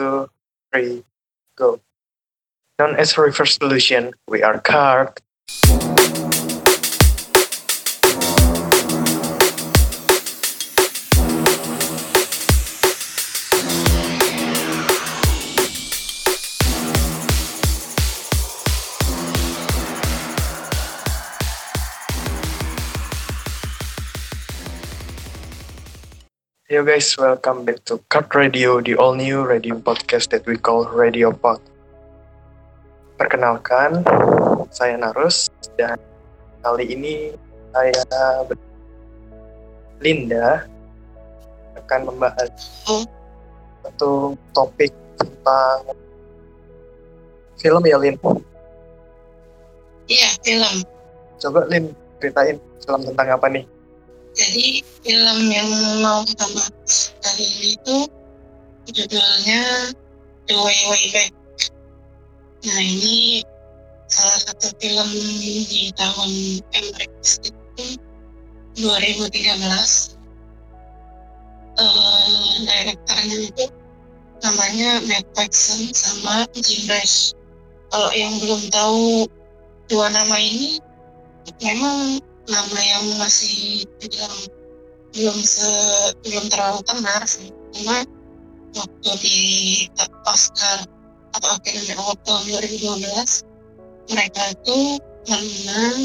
two, three, go. Known as reverse solution, we are card. Yo guys, welcome back to Card Radio, the all new radio podcast that we call Radio Pod. Perkenalkan, saya Narus dan kali ini saya Linda akan membahas satu topik tentang film ya Lin. Iya, film. Coba Lin ceritain film tentang apa nih? Jadi film yang mau bahas kali ini itu judulnya The Way Way Back. Nah ini salah satu film di tahun MX itu 2013. Eh direkturnya itu namanya Matt Paxson sama Jim Rash. Kalau yang belum tahu dua nama ini memang nama yang masih dibilang belum se belum terlalu tenar sih. Cuma waktu di Oscar atau Academy Award tahun 2012 mereka itu menang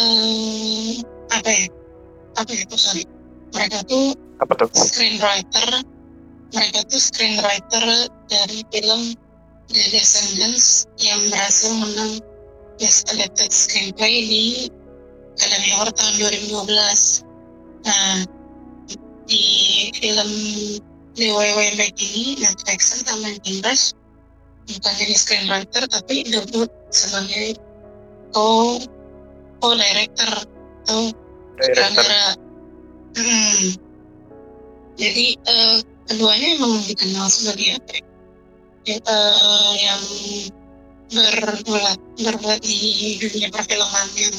eh, apa ya? Apa ya itu sorry. Mereka tuh Apa tuh? screenwriter mereka tuh screenwriter dari film The Descendants yang berhasil menang Best Adapted Screenplay di Academy Award tahun 2012. Nah, di film Way Back ini, Matt Jackson sama Rush bukan jadi screenwriter tapi debut sebagai co atau Director. sutradara. Hmm. Jadi eh, keduanya emang dikenal sebagai apa ya? Eh, yang berbuat berbuat di dunia perfilman yang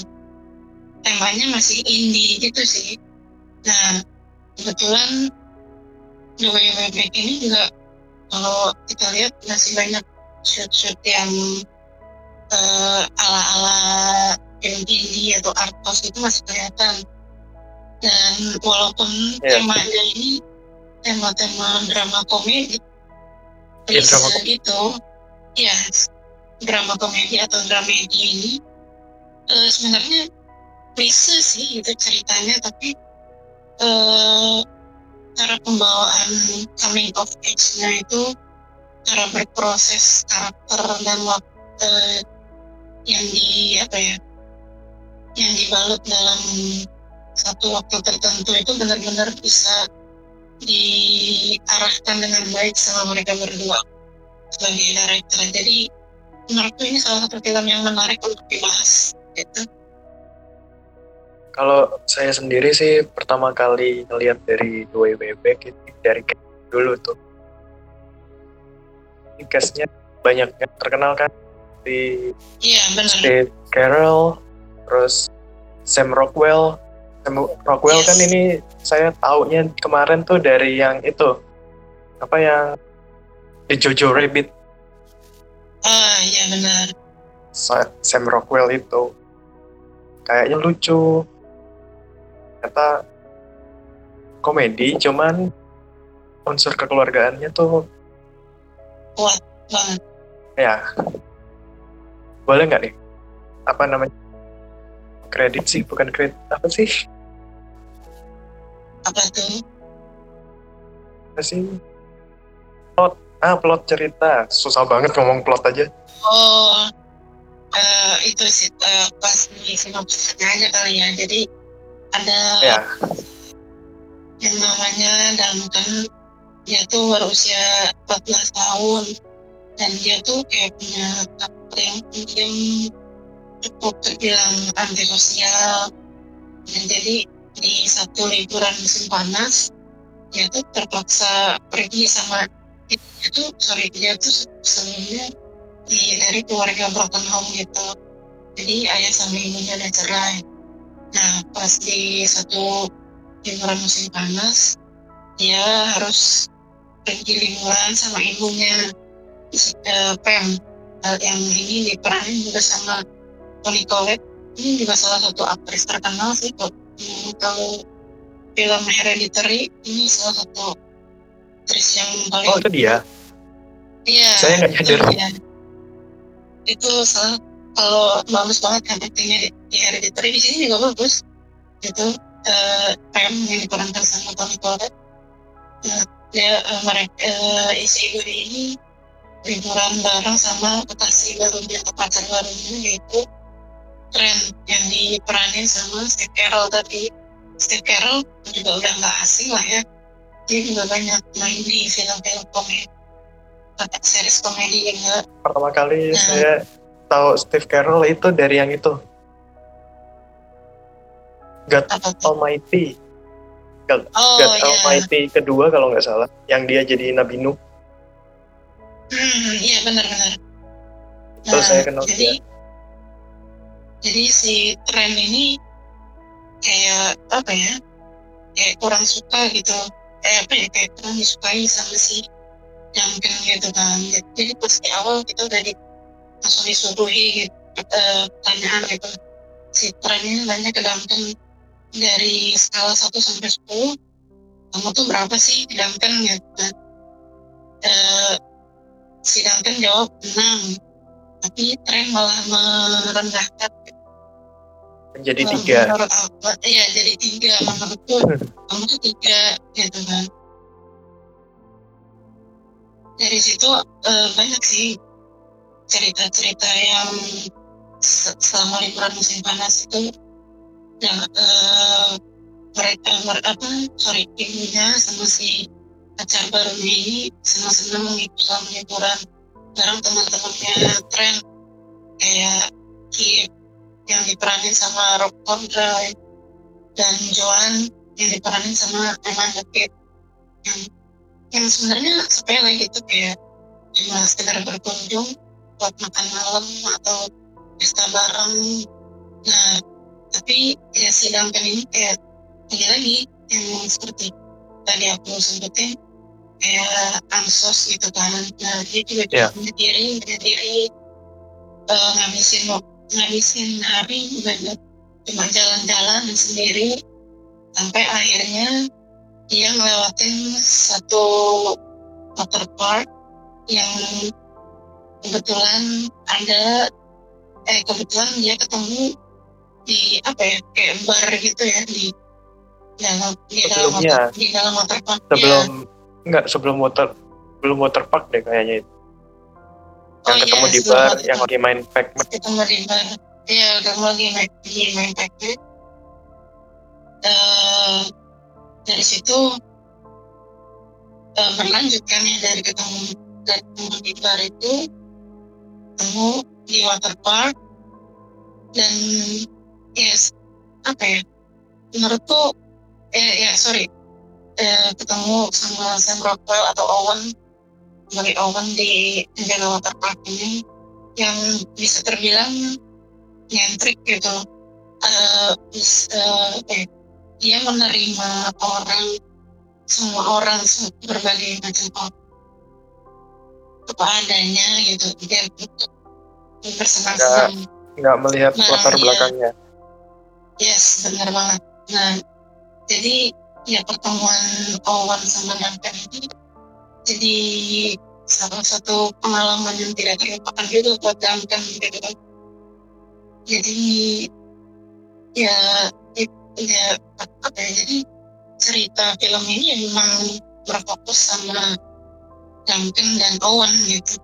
temanya masih indie gitu sih. Nah kebetulan Way Back ini juga kalau kita lihat masih banyak shoot-shoot yang eh, ala-ala film indie atau art house itu masih kelihatan. Dan walaupun Iya. temanya ini tema-tema drama komedi, Iya, drama bisa gitu, ya drama komedi atau dramedi ini eh, sebenarnya bisa sih itu ceritanya, tapi eh, cara pembawaan coming of age-nya itu cara berproses karakter dan waktu yang di apa ya yang dibalut dalam satu waktu tertentu itu benar-benar bisa diarahkan dengan baik sama mereka berdua sebagai director. Jadi menurutku ini salah satu film yang menarik untuk dibahas. Gitu. Kalau saya sendiri sih pertama kali ngeliat dari Way Back itu dari dulu tuh. Ini castnya banyak yang terkenal kan di Iya benar. Steve Carell, terus Sam Rockwell. Sam Rockwell Yes. kan ini saya taunya kemarin tuh dari yang itu apa yang di Jojo Rabbit. Ah iya benar. Sa- Sam Rockwell itu kayaknya lucu kata komedi cuman unsur kekeluargaannya tuh Kuat banget. ya. Boleh nggak nih? Apa namanya? Kredit sih bukan kredit. Apa sih? Apa tuh? apa sih? Plot. Ah plot cerita. Susah banget ngomong plot aja. Oh eh, itu sih eh, pas di sinopsisnya aja kali ya. Jadi ada ya yang namanya Duncan. Dia tuh berusia 14 tahun. Dan dia tuh kayak punya karakter yang pendiam cukup terbilang antisosial. Dan jadi di satu liburan musim panas dia tuh terpaksa pergi sama dia tuh sorry dia tuh sebelumnya di dari keluarga broken home gitu. Jadi ayah sama ibunya udah cerai nah pas di satu liburan musim panas dia harus pergi liburan sama ibunya. Uh, Pam uh, yang ini diperanin juga sama Toni Collette. Ini juga salah satu aktris terkenal sih hmm, kalau film Hereditary ini salah satu aktris yang paling oh itu dia? Iya saya nggak nyadar. itu salah kalau bagus banget kan aktingnya Hereditary di sini juga bagus. Itu uh, yang diperankan sama Toni Collette. Uh, dia uh, mereka uh, isi ini liburan bareng sama kekasih barunya atau pacar barunya yaitu Trent yang diperanin sama Steve Carell tadi. Steve Carell juga udah nggak asing lah ya. Dia juga banyak main di film-film komedi series komedi juga. Pertama kali nah, saya tahu Steve Carell itu dari yang itu God Almighty God, oh, God yeah. Almighty kedua kalau nggak salah yang dia jadi Nabi Nuh Hmm, iya benar-benar. Nah, saya kenal jadi, dia. Jadi si tren ini kayak apa ya? Kayak kurang suka gitu. Kayak apa ya? Kayak kurang disukai sama si Duncan gitu kan. Jadi pas di awal kita udah di, langsung disuruhi gitu, uh, pertanyaan gitu. Si tren ini nanya ke Duncan dari skala 1 sampai 10 kamu tuh berapa sih? Duncan gitu uh, si Duncan jawab enam. Tapi tren malah merendahkan. Menjadi tiga. menurut iya jadi tiga. Menurutku kamu tuh tiga gitu kan. Dari situ uh, banyak sih cerita-cerita yang selama liburan musim panas itu yang uh, mereka apa sorry ibunya sama si pacar barunya ini senang-senang selama liburan bareng teman-temannya tren. Kayak Kip yang diperanin sama Rob Conroy dan Joan yang diperanin sama Emma Kip yang yang sebenarnya sepele gitu kayak cuma sekedar berkunjung buat makan malam atau pesta bareng. Nah tapi ya si Duncan ini kayak lagi-lagi yang seperti tadi aku sebutin kayak ansos gitu kan nah dia juga yeah. sendiri sendiri uh, ngabisin ngabisin hari juga cuma jalan-jalan sendiri sampai akhirnya dia ngelewatin satu water park yang kebetulan ada eh kebetulan dia ketemu di apa ya kayak bar gitu ya di dalam di dalam water, di dalam water park sebelum enggak sebelum water belum water park deh kayaknya itu. Yang oh, ketemu iya, di bar yang lagi main pack ketemu di bar iya udah lagi main di main pack uh, dari situ uh, berlanjut kan ya dari ketemu dari ketemu di bar itu ketemu di water park dan yes. Apa ya? Menurutku eh ya sorry. Eh, ketemu sama Sam Rockwell atau Owen sebagai Owen di Indiana Water Park ini yang bisa terbilang nyentrik gitu. Uh, bisa, eh, dia menerima orang semua orang berbagai macam orang. Apa adanya gitu dia bersenang-senang nggak melihat latar belakangnya yes benar banget. Nah jadi ya pertemuan Owen sama Duncan ini jadi salah satu pengalaman yang tidak terlupakan juga buat Duncan gitu kan. Jadi ya ya apa ya jadi cerita film ini memang berfokus sama Duncan dan Owen gitu.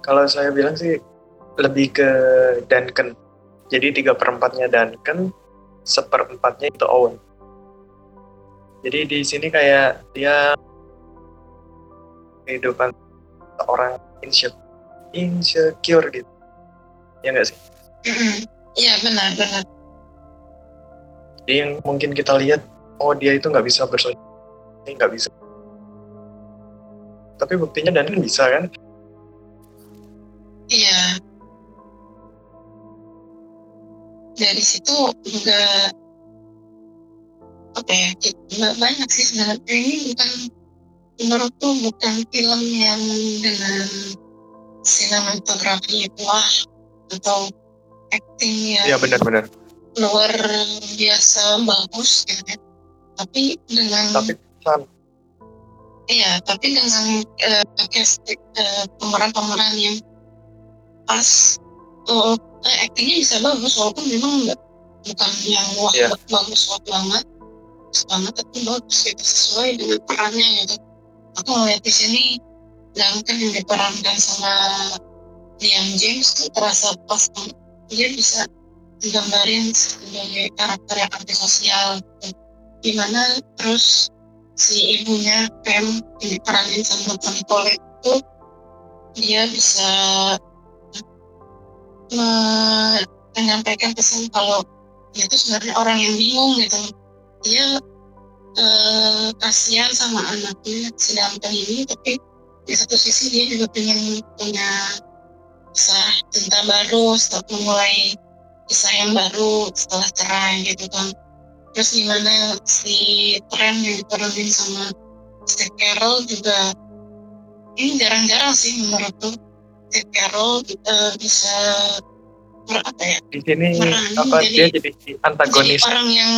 Kalau saya bilang sih lebih ke Duncan jadi tiga perempatnya Duncan seperempatnya itu Owen jadi di sini kayak dia kehidupan orang insecure, insecure gitu. Ya nggak sih? Iya benar benar. Jadi yang mungkin kita lihat, oh dia itu nggak bisa bersosialisasi, nggak bisa. Tapi buktinya dan bisa kan? Dari situ juga apa ya banyak sih sebenarnya ini bukan menurutku bukan film yang dengan sinematografi wah atau acting yang Iya benar-benar. luar biasa bagus gitu kan. Tapi dengan Tapi pesan. iya, tapi dengan eh, casting eh, pemeran-pemeran yang pas oh, eh, actingnya bisa bagus walaupun memang nggak bukan yang wah Iya. bagus wah banget banget tapi bagus gitu sesuai dengan perannya gitu aku ngeliat di sini Duncan yang diperankan sama Liam James tuh terasa pas dia bisa digambarin sebagai karakter yang antisosial gitu. di mana terus si ibunya Pam yang diperanin sama Collette itu dia bisa menyampaikan pesan kalau dia itu sebenarnya orang yang bingung gitu. Dia eh, kasihan sama anaknya si ini tapi di satu sisi dia juga pengen punya kisah cinta baru setelah memulai kisah yang baru setelah cerai gitu kan. Terus gimana si tren yang diperanin sama Steve Carell juga ini jarang-jarang sih menurutku. Steve Carell eh, bisa ber- apa ya Di sini apa jadi- dia jadi jadi antagonis. orang yang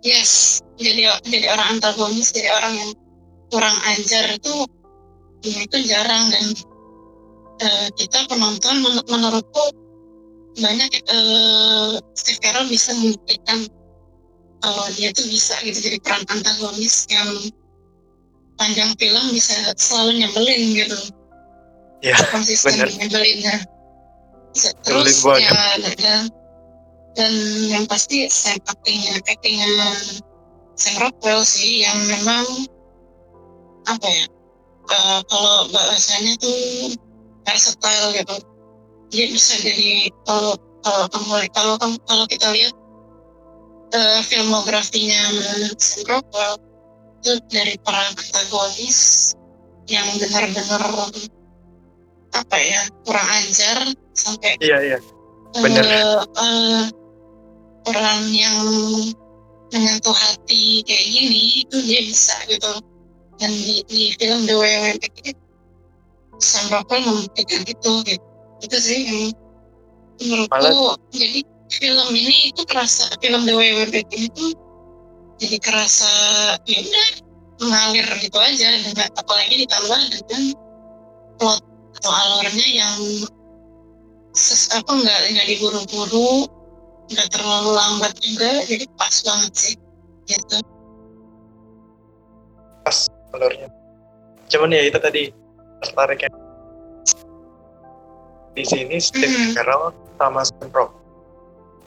yes jadi jadi orang antagonis jadi orang yang kurang ajar itu ya itu jarang dan eh, kita penonton men- menurutku banyak eh, Steve Carell bisa membuktikan kalau dia tuh bisa gitu jadi peran antagonis yang panjang film bisa selalu nyebelin gitu Ya, konsisten bener. nyebelinnya terus ya dan dan yang pasti Sam actingnya actingnya Sam Rockwell sih yang memang apa ya eh, kalau bahasanya tuh versatile gitu. Dia bisa jadi kalau kalau kalau kalau kita lihat eh, filmografinya Sam Rockwell itu dari peran antagonis yang benar-benar apa ya kurang ajar sampai Iya iya. Bener. eh, eh, orang yang menyentuh hati kayak gini itu dia bisa gitu dan di, di film The Way We Make It Sam Rockwell membuktikan itu gitu itu sih yang menurutku jadi film ini itu kerasa film The Way We Make It itu jadi kerasa ya udah mengalir gitu aja dengan apalagi ditambah dengan plot alurnya yang ses apa nggak nggak diburu-buru nggak terlalu lambat juga jadi pas banget sih gitu alurnya. Cuman ya itu tadi tertariknya. Di sini Steve Mhm. Carell sama Sam Rock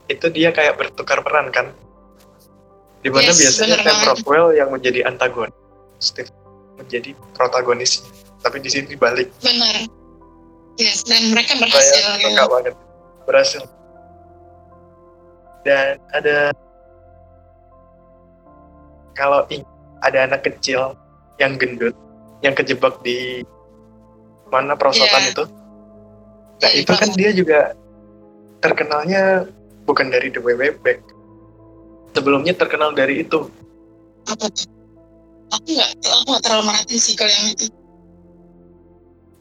itu dia kayak bertukar peran kan. Di mana Yes, biasanya Sam. Rockwell yang menjadi antagonis, Steve menjadi protagonis. Tapi di sini dibalik. benar yes dan mereka berhasil gitu banget berhasil. Dan ada kalau ada anak kecil yang gendut yang kejebak di mana perosotan Iya. itu. Nah Iya, itu kan dia juga terkenalnya bukan dari The Way Way Back. Sebelumnya terkenal dari itu. apa tuh aku nggak aku nggak terlalu merhatiin sih kalau yang itu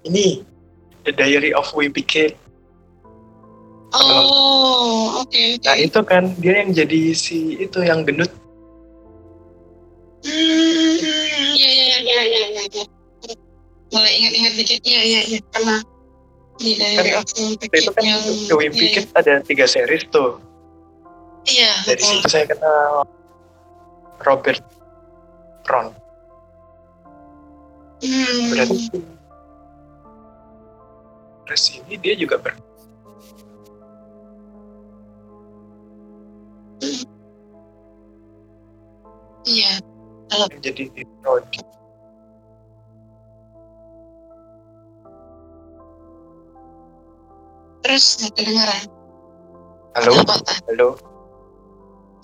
Ini The Diary of Wimpy Kid. oh oke oke Nah itu kan dia yang jadi si itu yang gendut. hmm ya ya ya ya ya ya mulai ingat-ingat dikit ya ya ya karena di dari Kan waktu Itu kan yang The Wimpy iya, Kid ada tiga series tuh. iya Dari betul situ saya kenal Robert Ron. hmm, Berarti terus ini dia juga ber iya jadi Rodi. terus nggak kedengeran Halo, apa halo.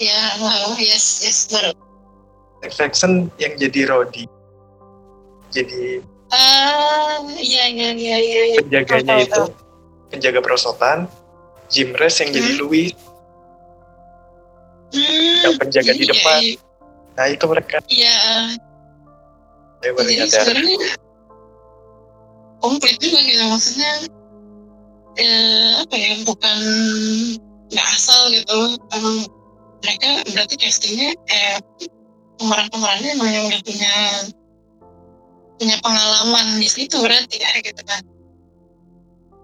ya halo yes yes baru Jackson yang jadi Rodi. Jadi ah iya iya iya iya iya. penjaganya Tahu, itu tahu. penjaga perosotan. Jim Rest yang jadi Hmm. Louis. Hmm, Yang penjaga di iya, depan. iya, Nah itu mereka. iya saya baru jadi nyadar sebenarnya komplit juga gitu maksudnya eh, apa ya bukan nggak asal gitu emang mereka berarti castingnya eh pemeran-pemerannya emang yang udah punya punya pengalaman di situ berarti ya gitu kan.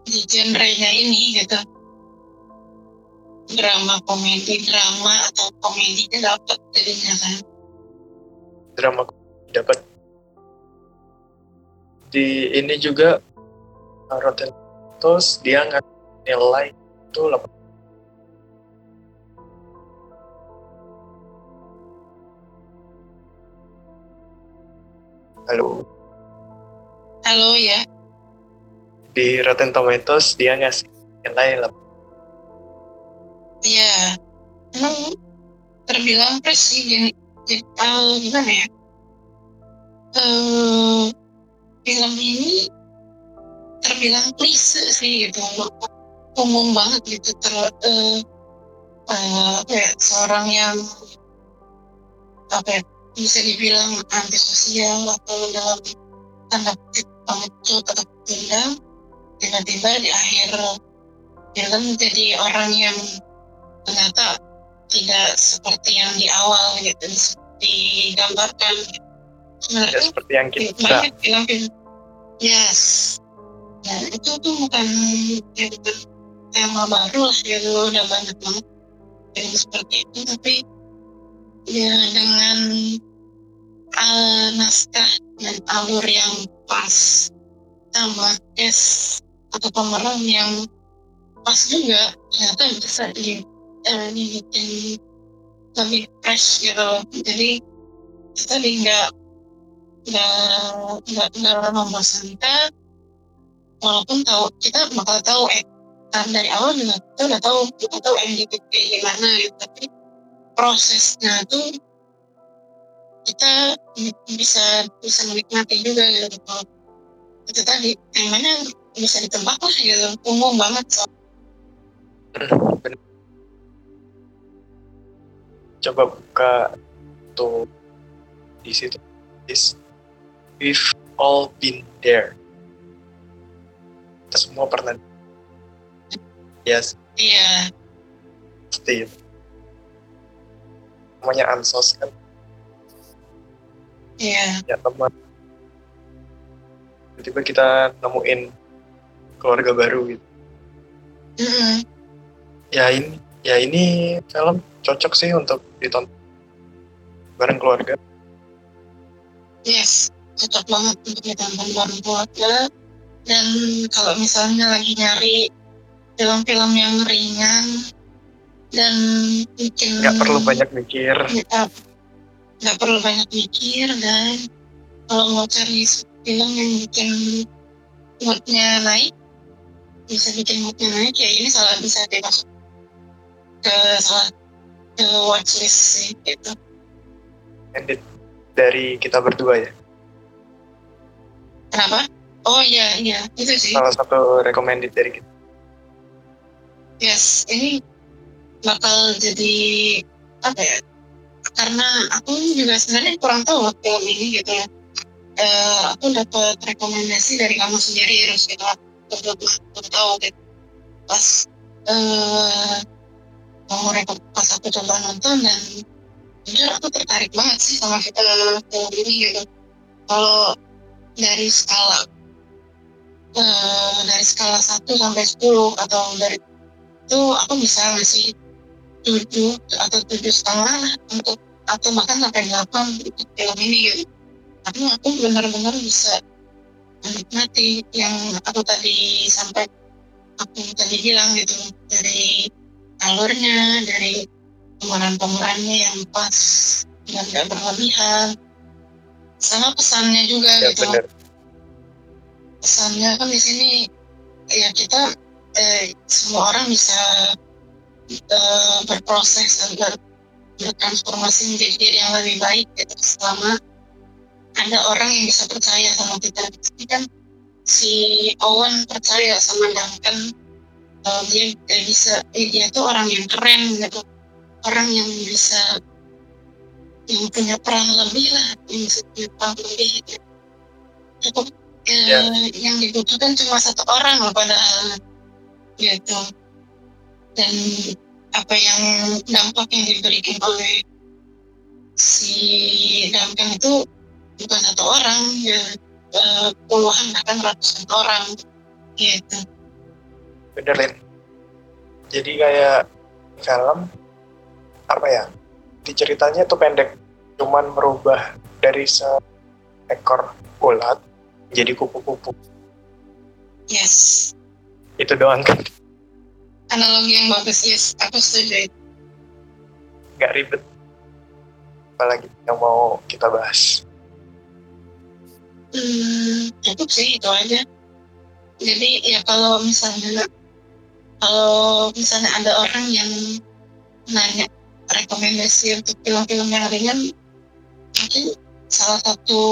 Di genre-nya ini gitu. Drama komedi drama atau komedinya dapat jadinya kan. Drama dapat di ini juga uh, Rotten Tomatoes dia nggak nilai itu 8 Halo, halo ya. Di Rotten Tomatoes dia ngasih nilai 8 Iya, emang terbilang jadi eh, gimana ya? Eh film ini terbilang klise sih gitu, umum banget gitu. Ter eh, eh, apa ya, seorang yang apa ya, bisa dibilang antisosial atau dalam tanda kutip atau pendiam tiba-tiba di akhir film jadi orang yang ternyata tidak seperti yang di awal gitu digambarkan. Ya sebenarnya seperti yang kita banyak film-film. Yes. Nah itu tuh bukan ya bukan tema baru lah gitu udah banyak banget film seperti itu tapi ya dengan uh, naskah dan alur yang pas sama cast atau pemeran yang pas juga ternyata bisa di eh, dibikin lebih fresh gitu. Jadi kita nggak nggak nggak membosankan. Walaupun tahu kita bakal tahu eh kan dari awal juga kita udah tahu kita tahu ending kayak gimana gitu. Tapi prosesnya tuh kita bisa bisa menikmati juga gitu. Itu tadi temanya bisa ditebak lah gitu. Umum banget so. Bener. coba buka tuh di situ. Is we've all been there. Kita semua pernah. Yes. Iya. Pasti itu. namanya ansos kan iya. Ya teman. Tiba-tiba kita nemuin keluarga baru gitu. Mm-mm. ya ini ya ini film cocok sih untuk ditonton. Bareng keluarga. Yes cocok banget untuk ditonton bareng keluarga. Dan kalau misalnya lagi nyari film-film yang ringan dan bikin nggak perlu banyak mikir. Nggak nggak perlu banyak mikir dan. Kalau mau cari film yang bikin moodnya naik bisa bikin moodnya naik ya ini salah bisa dimasuk ke salah ke watchlist sih gitu. Ended dari kita berdua ya? Kenapa? Oh iya iya itu sih. Salah satu recommended dari kita. Yes ini bakal jadi apa ya karena aku juga sebenarnya kurang tahu film ini gitu ya. Eh, aku dapat rekomendasi dari kamu sendiri terus gitu belum tahu gitu. Pas eh mau rekom pas aku coba nonton dan jujur aku tertarik banget sih sama film film ini gitu. Kalau dari skala eh, dari skala 1 sampai 10 atau dari itu aku bisa ngasih tujuh atau tujuh setengah untuk atau bahkan sampai delapan untuk film ini gitu. Karena aku benar-benar bisa menikmati yang aku tadi sampai aku tadi bilang gitu dari alurnya dari pemeran-pemerannya yang pas dan gak berlebihan. Sama pesannya juga ya gitu. benar. Pesannya kan di sini ya kita eh, semua orang bisa eh, berproses dan ber- bertransformasi menjadi diri yang lebih baik gitu selama ada orang yang bisa percaya sama kita ini kan si Owen percaya sama Duncan kalau dia dia bisa eh, dia tuh orang yang keren gitu orang yang bisa yang punya peran lebih lah yang punya peran lebih gitu. cukup eh, Ya. yang dibutuhkan cuma satu orang loh padahal gitu dan apa yang dampak yang diberikan oleh si Duncan itu bukan satu orang ya eh, puluhan bahkan ratusan orang gitu. Benerin jadi kayak film apa ya di ceritanya tuh pendek cuman merubah dari seekor ulat jadi kupu-kupu. Yes. Itu doang kan analogi yang bagus yes aku setuju itu. nggak ribet apalagi yang mau kita bahas Hmm, cukup sih itu aja. Jadi ya kalau misalnya kalau misalnya ada orang yang nanya rekomendasi untuk film-film yang ringan, mungkin salah satu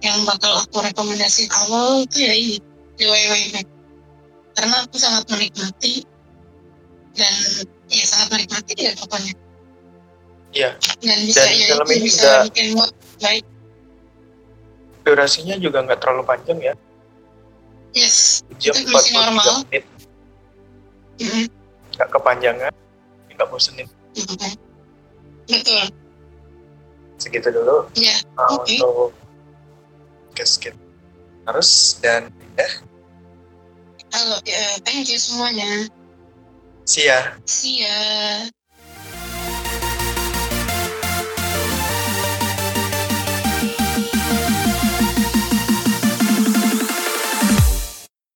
yang bakal aku rekomendasi awal itu ya ini The Way Way Back. Karena aku sangat menikmati dan ya sangat menikmati ya pokoknya. Iya. Dan bisa Dan ya film ini bisa juga- bikin mood baik. durasinya juga nggak terlalu panjang ya Yes, jam Itu masih 43 normal. menit mm, nggak kepanjangan nggak bosenin gitu kan. Betul. segitu dulu Ya, uh, Oke. untuk casket harus dan ya halo, ya, thank you semuanya. see ya See ya.